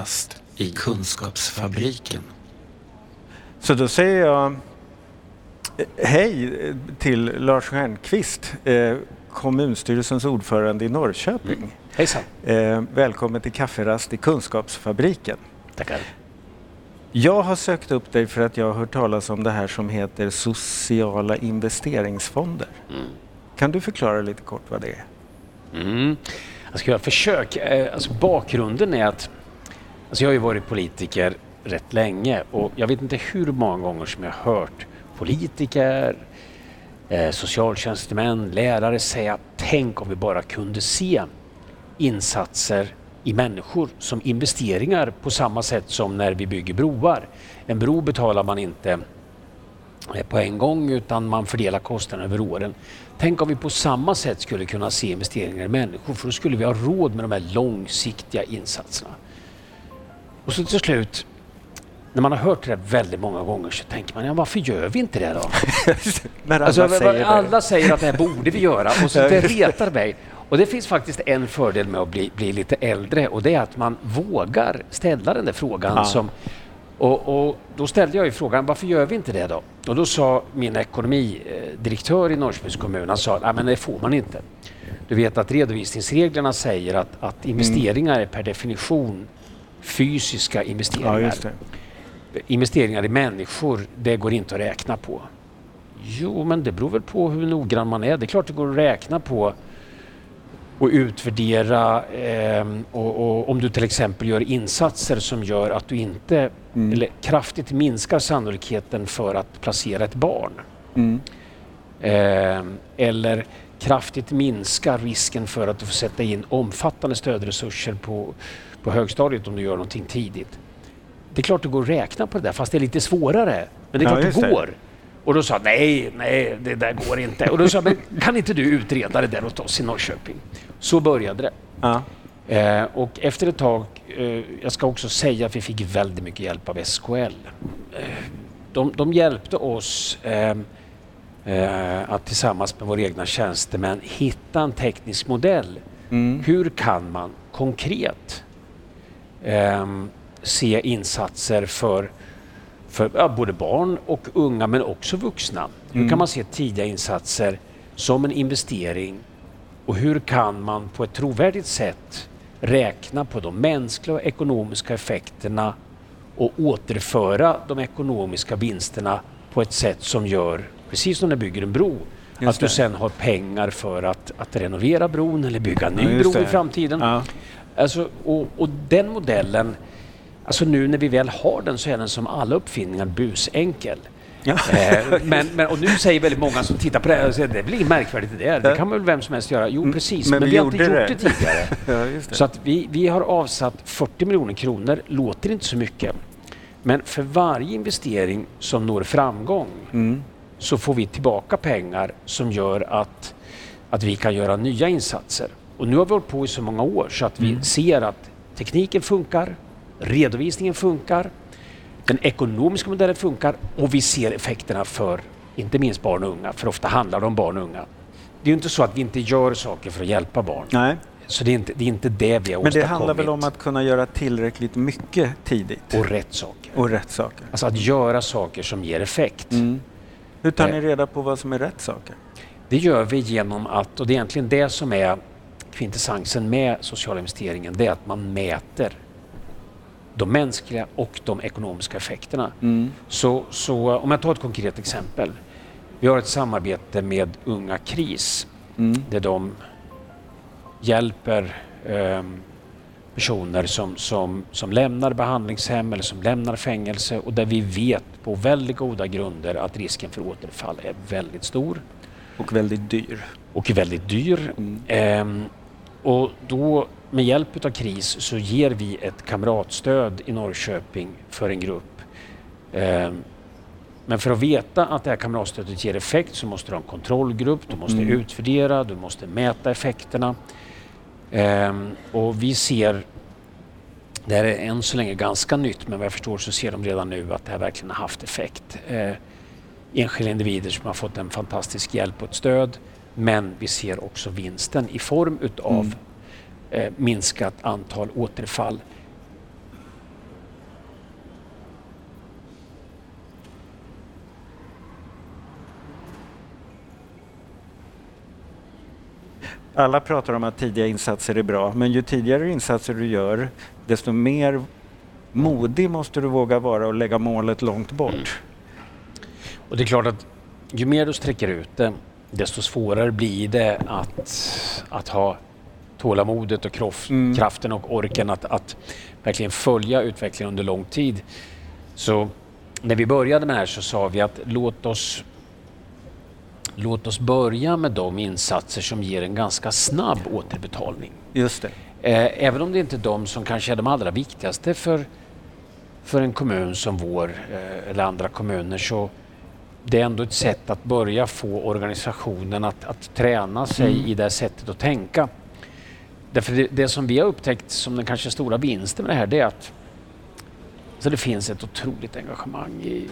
kafferast i Kunskapsfabriken. Så då säger jag hej till Lars Stjernkvist, eh, kommunstyrelsens ordförande i Norrköping. Mm. Hejsan! Eh, välkommen till kafferast i Kunskapsfabriken. Tackar. Jag har sökt upp dig för att jag har hört talas om det här som heter sociala investeringsfonder. Mm. Kan du förklara lite kort vad det är? Mm. Jag ska göra försök. Eh, alltså bakgrunden är att alltså jag har ju varit politiker rätt länge och jag vet inte hur många gånger som jag har hört politiker, eh, socialtjänstemän, lärare säga tänk om vi bara kunde se insatser i människor som investeringar på samma sätt som när vi bygger broar. En bro betalar man inte eh, på en gång utan man fördelar kostnaderna över åren. Tänk om vi på samma sätt skulle kunna se investeringar i människor för då skulle vi ha råd med de här långsiktiga insatserna. Och så till slut, när man har hört det väldigt många gånger så tänker man, ja, varför gör vi inte det då? Men alla, alltså, säger alla det. säger att det här borde vi göra och så det retar mig. Och det finns faktiskt en fördel med att bli, bli lite äldre och det är att man vågar ställa den där frågan ja. som och, och, då ställde jag ju frågan, varför gör vi inte det då? Och då sa min ekonomidirektör i Norrköpings kommun, han sa, nej men det får man inte. Du vet att redovisningsreglerna säger att, att investeringar mm. är per definition fysiska investeringar. Ja, investeringar i människor, det går inte att räkna på. Jo, men det beror väl på hur noggrann man är. Det är klart det går att räkna på och utvärdera eh, och, och, om du till exempel gör insatser som gör att du inte mm. eller kraftigt minskar sannolikheten för att placera ett barn. Mm. Eh, eller kraftigt minskar risken för att du får sätta in omfattande stödresurser på, på högstadiet om du gör någonting tidigt. Det är klart det går att räkna på det där fast det är lite svårare. Men det är klart ja, det går. Det. Och då sa nej, nej, det där går inte. Och då sa men kan inte du utreda det där åt oss i Norrköping? Så började det. Ja. Eh, och efter ett tag, eh, jag ska också säga att vi fick väldigt mycket hjälp av SKL. Eh, de, de, hjälpte oss eh, att tillsammans med våra egna tjänstemän hitta en teknisk modell. Mm. Hur kan man konkret eh, se insatser för för ja, både barn och unga men också vuxna. Hur kan mm. man se tidiga insatser som en investering och hur kan man på ett trovärdigt sätt räkna på de mänskliga och ekonomiska effekterna och återföra de ekonomiska vinsterna på ett sätt som gör, precis som när du bygger en bro, just att du sen har pengar för att, att renovera bron eller bygga en ny ja, bro i framtiden. Ja. Alltså, och, och den modellen Alltså nu när vi väl har den så är den som alla uppfinningar busenkel. Ja. Eh, men, men, och nu säger väldigt många som tittar på det här, det är väl inget märkvärdigt det, det kan väl vem som helst göra. Jo precis, men, men vi, vi har inte gjort det, det tidigare. ja, det. Så att vi, vi har avsatt 40 miljoner kronor, låter inte så mycket. Men för varje investering som når framgång mm. Så får vi tillbaka pengar som gör att, att vi kan göra nya insatser. Och nu har vi hållit på i så många år så att vi mm. ser att tekniken funkar, redovisningen funkar, den ekonomiska modellen funkar och vi ser effekterna för inte minst barn och unga, för ofta handlar det om barn och unga. Det är ju inte så att vi inte gör saker för att hjälpa barn. Nej. Så det är, inte, det är inte det vi har Men det handlar väl om att kunna göra tillräckligt mycket tidigt? Och rätt saker. Och rätt saker. Alltså att göra saker som ger effekt. Mm. Hur tar eh. ni reda på vad som är rätt saker? Det gör vi genom att, och det är egentligen det som är kvintessensen med sociala investeringen, det är att man mäter de mänskliga och de ekonomiska effekterna. Mm. Så, så om jag tar ett konkret exempel. Vi har ett samarbete med Unga KRIS mm. där de hjälper eh, personer som, som, som lämnar behandlingshem eller som lämnar fängelse och där vi vet på väldigt goda grunder att risken för återfall är väldigt stor. Och väldigt dyr. Och väldigt dyr. Mm. Eh, och då med hjälp av KRIS så ger vi ett kamratstöd i Norrköping för en grupp. Ehm, men för att veta att det här kamratstödet ger effekt så måste du ha en kontrollgrupp, du måste mm. utvärdera, du måste mäta effekterna. Ehm, och vi ser, det här är än så länge ganska nytt, men vad jag förstår så ser de redan nu att det här verkligen har haft effekt. Ehm, enskilda individer som har fått en fantastisk hjälp och ett stöd, men vi ser också vinsten i form utav mm eh, minskat antal återfall. Alla pratar om att tidiga insatser är bra, men ju tidigare insatser du gör, desto mer modig måste du våga vara och lägga målet långt bort. Mm. Och det är klart att ju mer du sträcker ut det, desto svårare blir det att, att ha tålamodet och kroff, mm. kraften och orken att, att verkligen följa utvecklingen under lång tid. Så när vi började med det här så sa vi att låt oss låt oss börja med de insatser som ger en ganska snabb återbetalning. Just det. Eh, även om det inte är de som kanske är de allra viktigaste för, för en kommun som vår eh, eller andra kommuner så det är ändå ett sätt att börja få organisationen att, att träna sig mm. i det sättet att tänka. Därför det, det, som vi har upptäckt som den kanske stora vinsten med det här det är att så det finns ett otroligt engagemang i,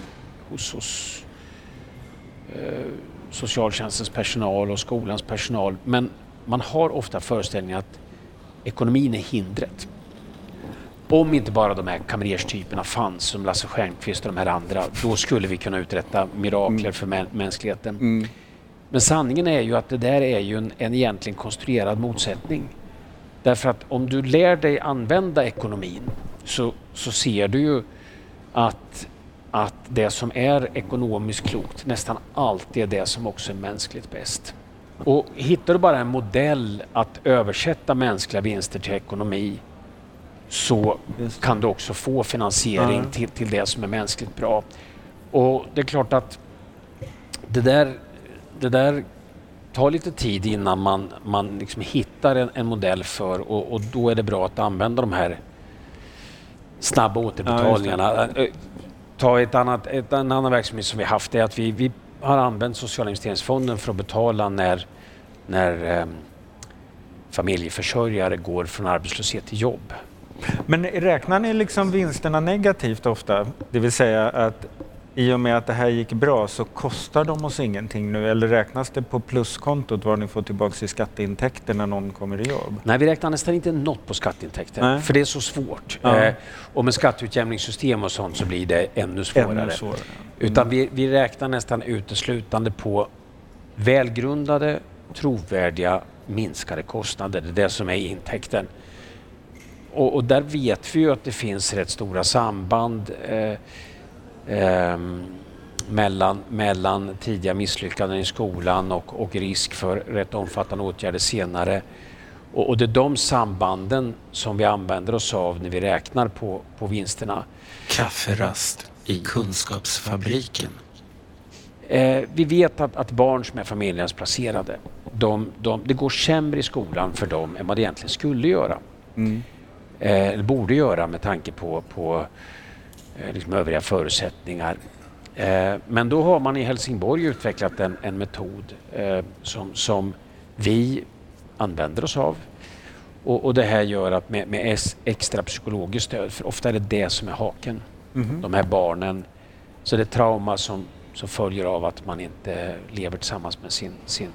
hos oss eh, socialtjänstens personal och skolans personal. Men man har ofta föreställningen att ekonomin är hindret. Om inte bara de här kamrerstyperna fanns som Lasse Stjernkvist och de här andra, då skulle vi kunna uträtta mirakler mm. för mä mänskligheten. Mm. Men sanningen är ju att det där är ju en, en egentligen konstruerad motsättning. Därför att om du lär dig använda ekonomin så, så ser du ju att att det som är ekonomiskt klokt nästan alltid är det som också är mänskligt bäst. Och hittar du bara en modell att översätta mänskliga vinster till ekonomi så kan du också få finansiering ja. till, till det som är mänskligt bra. Och det är klart att det där, det där tar lite tid innan man, man liksom hittar en, en modell för och, och, då är det bra att använda de här snabba återbetalningarna. Ja, ta ett annat, ett, en annan verksamhet som vi haft är att vi, vi har använt sociala investeringsfonden för att betala när, när eh, familjeförsörjare går från arbetslöshet till jobb. Men räknar ni liksom vinsterna negativt ofta? Det vill säga att i och med att det här gick bra så kostar de oss ingenting nu eller räknas det på pluskontot vad ni får tillbaka i skatteintäkter när någon kommer i jobb? Nej, vi räknar nästan inte något på skatteintäkter Nej. för det är så svårt. Ja. Eh, och med skatteutjämningssystem och sånt så blir det ännu svårare. Ännu svårare. Mm. Utan vi, vi räknar nästan uteslutande på välgrundade, trovärdiga, minskade kostnader. Det är det som är intäkten. Och, och där vet vi ju att det finns rätt stora samband. Eh, eh, mellan, mellan tidiga misslyckanden i skolan och, och risk för rätt omfattande åtgärder senare. Och, och, det är de sambanden som vi använder oss av när vi räknar på, på vinsterna. Kafferast i Kunskapsfabriken. Eh, vi vet att, att, barn som är familjehemsplacerade, de, de, det går sämre i skolan för dem än vad det egentligen skulle göra. Mm. Eh, borde göra med tanke på, på liksom övriga förutsättningar. Eh, men då har man i Helsingborg utvecklat en, en metod eh, som, som vi använder oss av. Och, och det här gör att med, med, extra psykologiskt stöd, för ofta är det det som är haken. Mm. De här barnen, så det trauma som, som följer av att man inte lever tillsammans med sin, sin,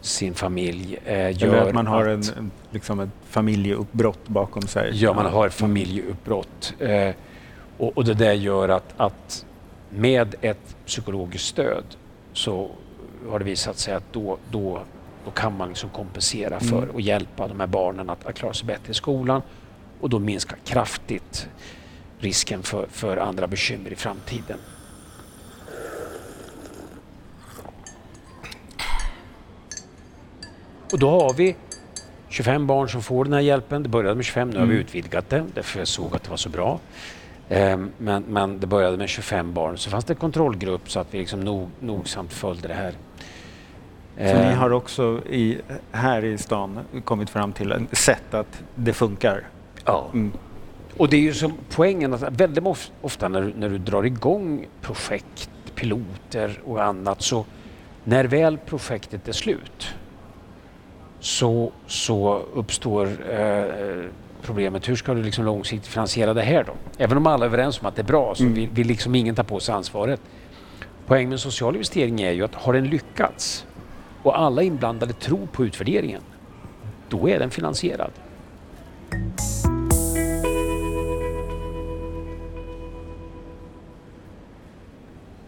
sin familj. Eh, gör Eller att man har att, en, liksom ett familjeuppbrott bakom sig. Ja, man har ett familjeuppbrott. Eh, och, och det där gör att, att med ett psykologiskt stöd så har det visat sig att då, då, då kan man liksom kompensera mm. för och hjälpa de här barnen att, att klara sig bättre i skolan och då minska kraftigt risken för, för andra bekymmer i framtiden. Och då har vi 25 barn som får den här hjälpen. Det började med 25, nu har vi mm. utvidgat det därför jag såg att det var så bra. Ehm, men, men det började med 25 barn. Så fanns det en kontrollgrupp så att vi liksom nog, nogsamt följde det här. Så ni ehm. har också i, här i stan kommit fram till ett sätt att det funkar? Ja. Mm. Och det är ju som poängen att väldigt ofta när, när du drar igång projekt, piloter och annat så när väl projektet är slut så, så uppstår eh, problemet. Hur ska du liksom långsiktigt finansiera det här då? Även om alla är överens om att det är bra så mm. vill, vill liksom ingen ta på sig ansvaret. Poängen med social investering är ju att har den lyckats och alla inblandade tror på utvärderingen, då är den finansierad.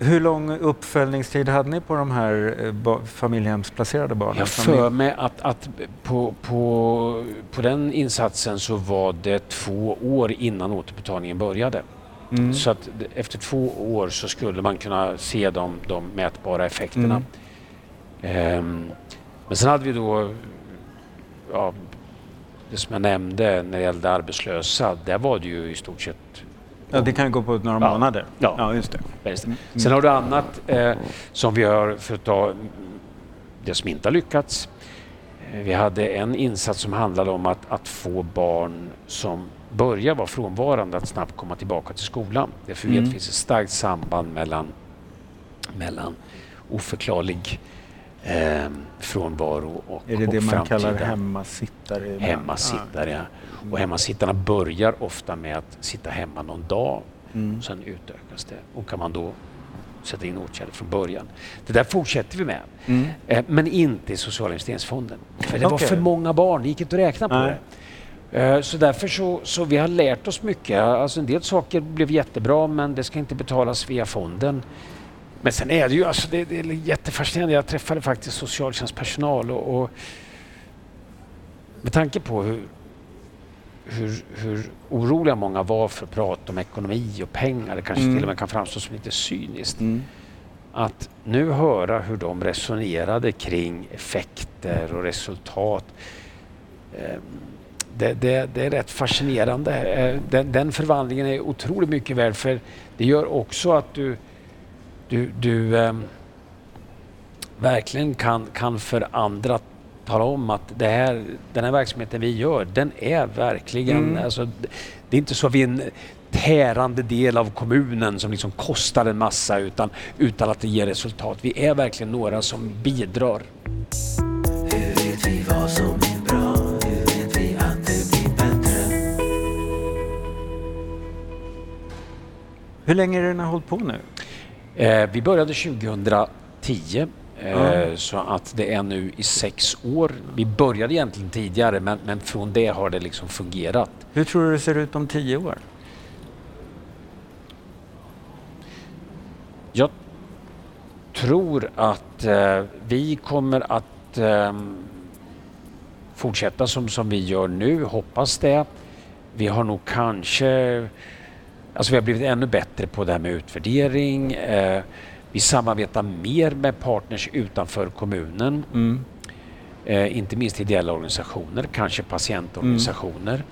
Hur lång uppföljningstid hade ni på de här eh, familjehemsplacerade barnen? Jag för mig att, att på, på, på den insatsen så var det två år innan återbetalningen började. Mm. Så att efter två år så skulle man kunna se de, de mätbara effekterna. Mm. Um, men sen hade vi då ja, det som jag nämnde när det gällde arbetslösa. Där var det ju i stort sett Ja, det kan gå på några ja. månader. Ja, ja just det. Mm. Sen har du annat eh, som vi har, för att ta det som inte har lyckats. Eh, vi hade en insats som handlade om att, att få barn som börjar vara frånvarande att snabbt komma tillbaka till skolan. Därför mm. vet det finns ett starkt samband mellan, mellan oförklarlig eh, frånvaro och Är det och det man kallar hemmasittare? Hemmasittare, ja. Och hemmasittarna börjar ofta med att sitta hemma någon dag. Mm. Sen utökas det och kan man då sätta in åtgärder från början. Det där fortsätter vi med. Mm. Eh, men inte i sociala investeringsfonden. För det okay. var för många barn, det gick inte att räkna på Nej. det. Eh, så därför så, så vi har lärt oss mycket. Alltså en del saker blev jättebra men det ska inte betalas via fonden. Men sen är det ju alltså, det, det är jättefascinerande. Jag träffade faktiskt socialtjänstpersonal och, och med tanke på hur, hur, hur, oroliga många var för att prata om ekonomi och pengar, det kanske mm. till och med kan framstå som lite cyniskt. Mm. Att nu höra hur de resonerade kring effekter och resultat. Ehm, det, det, det är rätt fascinerande. Eh, den, den förvandlingen är otroligt mycket värd för det gör också att du du, du eh, verkligen kan, kan för andra tala om att det här, den här verksamheten vi gör, den är verkligen... Mm. Alltså, det är inte så att vi är en tärande del av kommunen som liksom kostar en massa utan, utan att det ger resultat. Vi är verkligen några som bidrar. Hur vet vi vad som är bra? Hur vet vi att det blir bättre? Hur länge är det den har hållit på nu? Eh, vi började 2010 mm. så att det är nu i sex år. Vi började egentligen tidigare men, men från det har det liksom fungerat. Hur tror du det ser ut om tio år? Jag tror att eh, vi kommer att eh, fortsätta som, som vi gör nu, hoppas det. Vi har nog kanske Alltså vi har blivit ännu bättre på det här med utvärdering. Eh, vi samarbetar mer med partners utanför kommunen. Mm. Eh, inte minst ideella organisationer, kanske patientorganisationer.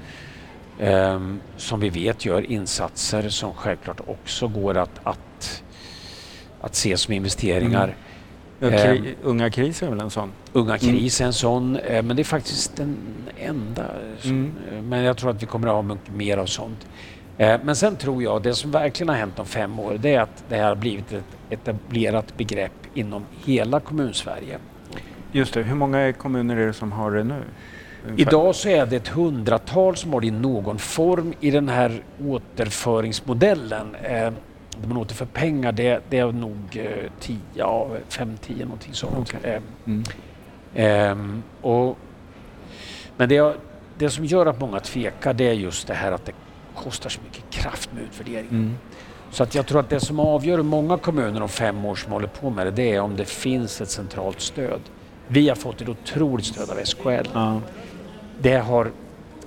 Mm. Eh, som vi vet gör insatser som självklart också går att, att, att se som investeringar. Mm. Kri Unga Kris är väl en sån? Unga mm. Kris är en sån, eh, men det är faktiskt den enda. Mm. Men jag tror att vi kommer att ha mycket mer av sånt. Eh, men sen tror jag, det som verkligen har hänt om fem år, det är att det här har blivit ett etablerat begrepp inom hela kommunsverige. Just det, hur många kommuner är det som har det nu? Ungefär. Idag så är det ett hundratal som har det i någon form i den här återföringsmodellen. Eh, där man återför pengar, det, det är nog eh, tio, ja, någonting sånt. Okay. Eh, mm. eh, och, men det, det som gör att många tvekar det är just det här att det kostar så mycket kraft med utvärdering. Mm. Så att jag tror att det som avgör många kommuner om fem år som håller på med det, det är om det finns ett centralt stöd. Vi har fått ett otroligt stöd av SKL. Ja. Det har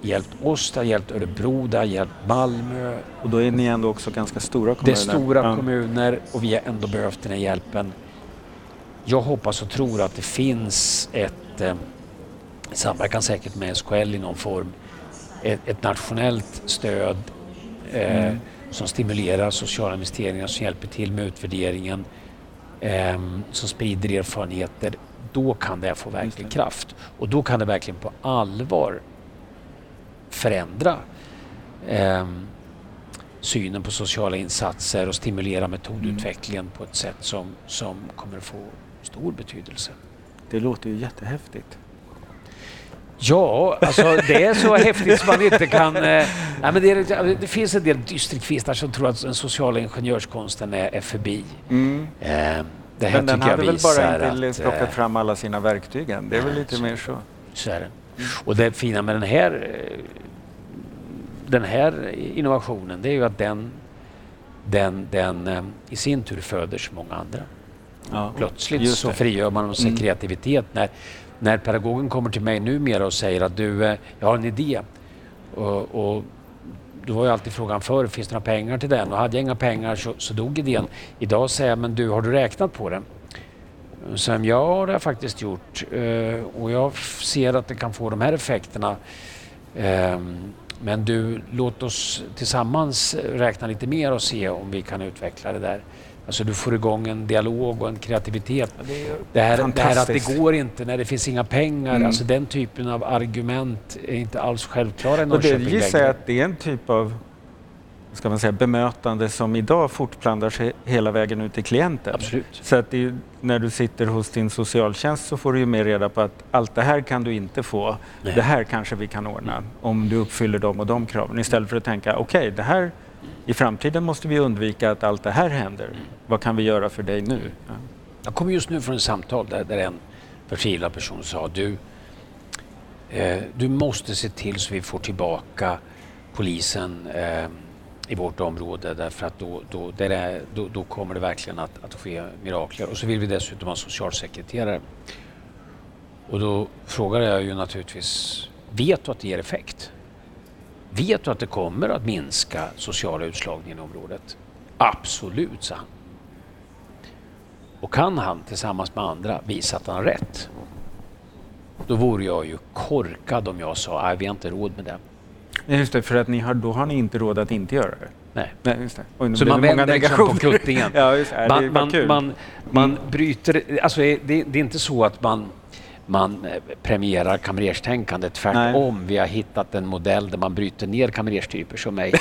hjälpt oss, det har hjälpt Örebro, det har hjälpt Malmö. Och då är ni ändå också ganska stora kommuner? Det är stora ja. kommuner och vi har ändå behövt den här hjälpen. Jag hoppas och tror att det finns ett eh, samverkan säkert med SKL i någon form ett, ett nationellt stöd eh, mm. som stimulerar sociala investeringar, som hjälper till med utvärderingen, eh, som sprider erfarenheter. Då kan det få verkligen kraft och då kan det verkligen på allvar förändra eh, synen på sociala insatser och stimulera metodutvecklingen mm. på ett sätt som, som kommer att få stor betydelse. Det låter ju jättehäftigt. Ja, alltså det är så häftigt som man inte kan... Eh, nej, men det, är, det finns en del dysterkvistar som tror att den sociala ingenjörskonsten är, är förbi. Mm. Eh, det här men den hade väl bara inte att, plockat eh, fram alla sina verktyg än. Det är väl lite så, mer så. Så är det. Och det fina med den här, den här innovationen det är ju att den den, den eh, i sin tur föder så många andra. Ja, Plötsligt så frigör man sig Mm. kreativitet. När, när pedagogen kommer till mig numera och säger att du, eh, jag har en idé. Och, och då var ju alltid frågan förr, finns det några pengar till den? Och hade jag inga pengar så, så dog idén. Idag säger jag, men du, har du räknat på den? Och Sen, ja, det har jag faktiskt gjort. Eh, och jag ser att det kan få de här effekterna. Ehm, men du, låt oss tillsammans räkna lite mer och se om vi kan utveckla det där. Alltså du får igång en dialog och en kreativitet. Det här, det här att det går inte när det finns inga pengar, Mm. alltså den typen av argument är inte alls självklara i Och det Norrköping gissar jag att det är en typ av ska man säga, bemötande som idag fortplantar sig hela vägen ut till klienten. Absolut. Så att det är, när du sitter hos din socialtjänst så får du ju mer reda på att allt det här kan du inte få. Nej. Det här kanske vi kan ordna om du uppfyller de och de kraven. Istället för att tänka okej, det här i framtiden måste vi undvika att allt det här händer. Vad kan vi göra för dig nu? Ja. Jag kommer just nu från ett samtal där, där en förtvivlad person sa du, eh, du måste se till så vi får tillbaka polisen eh, i vårt område därför att då, då, där är, då, då kommer det verkligen att, att ske mirakler. Och så vill vi dessutom ha socialsekreterare. Och då frågade jag ju naturligtvis, vet du att det ger effekt? Vet du att det kommer att minska sociala utslagningen i området? Absolut, sa han. Och kan han tillsammans med andra visa att han har rätt, då vore jag ju korkad om jag sa att vi har inte råd med det. Ja, Just det, för att ni har, då har ni inte råd att inte göra det. Nej. Nej, just det. Oj, Så man vänder liksom på kuttingen. ja, just det Man, man, man, man bryter, alltså det, det är inte så att man, man eh, premierar kamrerstänkande. Tvärtom, vi har hittat en modell där man bryter ner kamrerstyper som mig.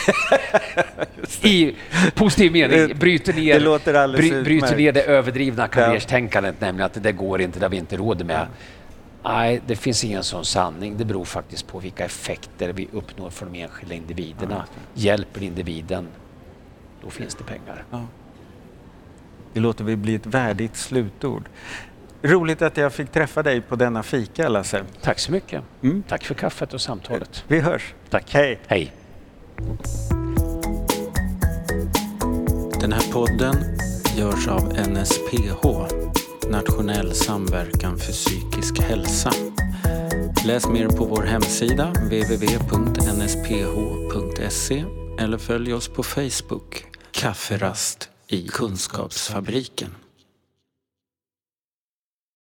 I positiv mening, bryter ner, det bry, bryter ner det överdrivna kamrerstänkandet, nämligen att det går inte, det har vi inte råd med. Nej, det finns ingen sån sanning. Det beror faktiskt på vilka effekter vi uppnår för de enskilda individerna. Hjälper individen, då finns det pengar. Ja. Det låter vi bli ett värdigt slutord. Roligt att jag fick träffa dig på denna fika, Lasse. Tack så mycket. Mm. Tack för kaffet och samtalet. Vi hörs. Tack. Hej. Hej. Den här podden görs av NSPH, Nationell samverkan för psykisk hälsa. Läs mer på vår hemsida www.nsph.se eller följ oss på Facebook, Kafferast i Kunskapsfabriken.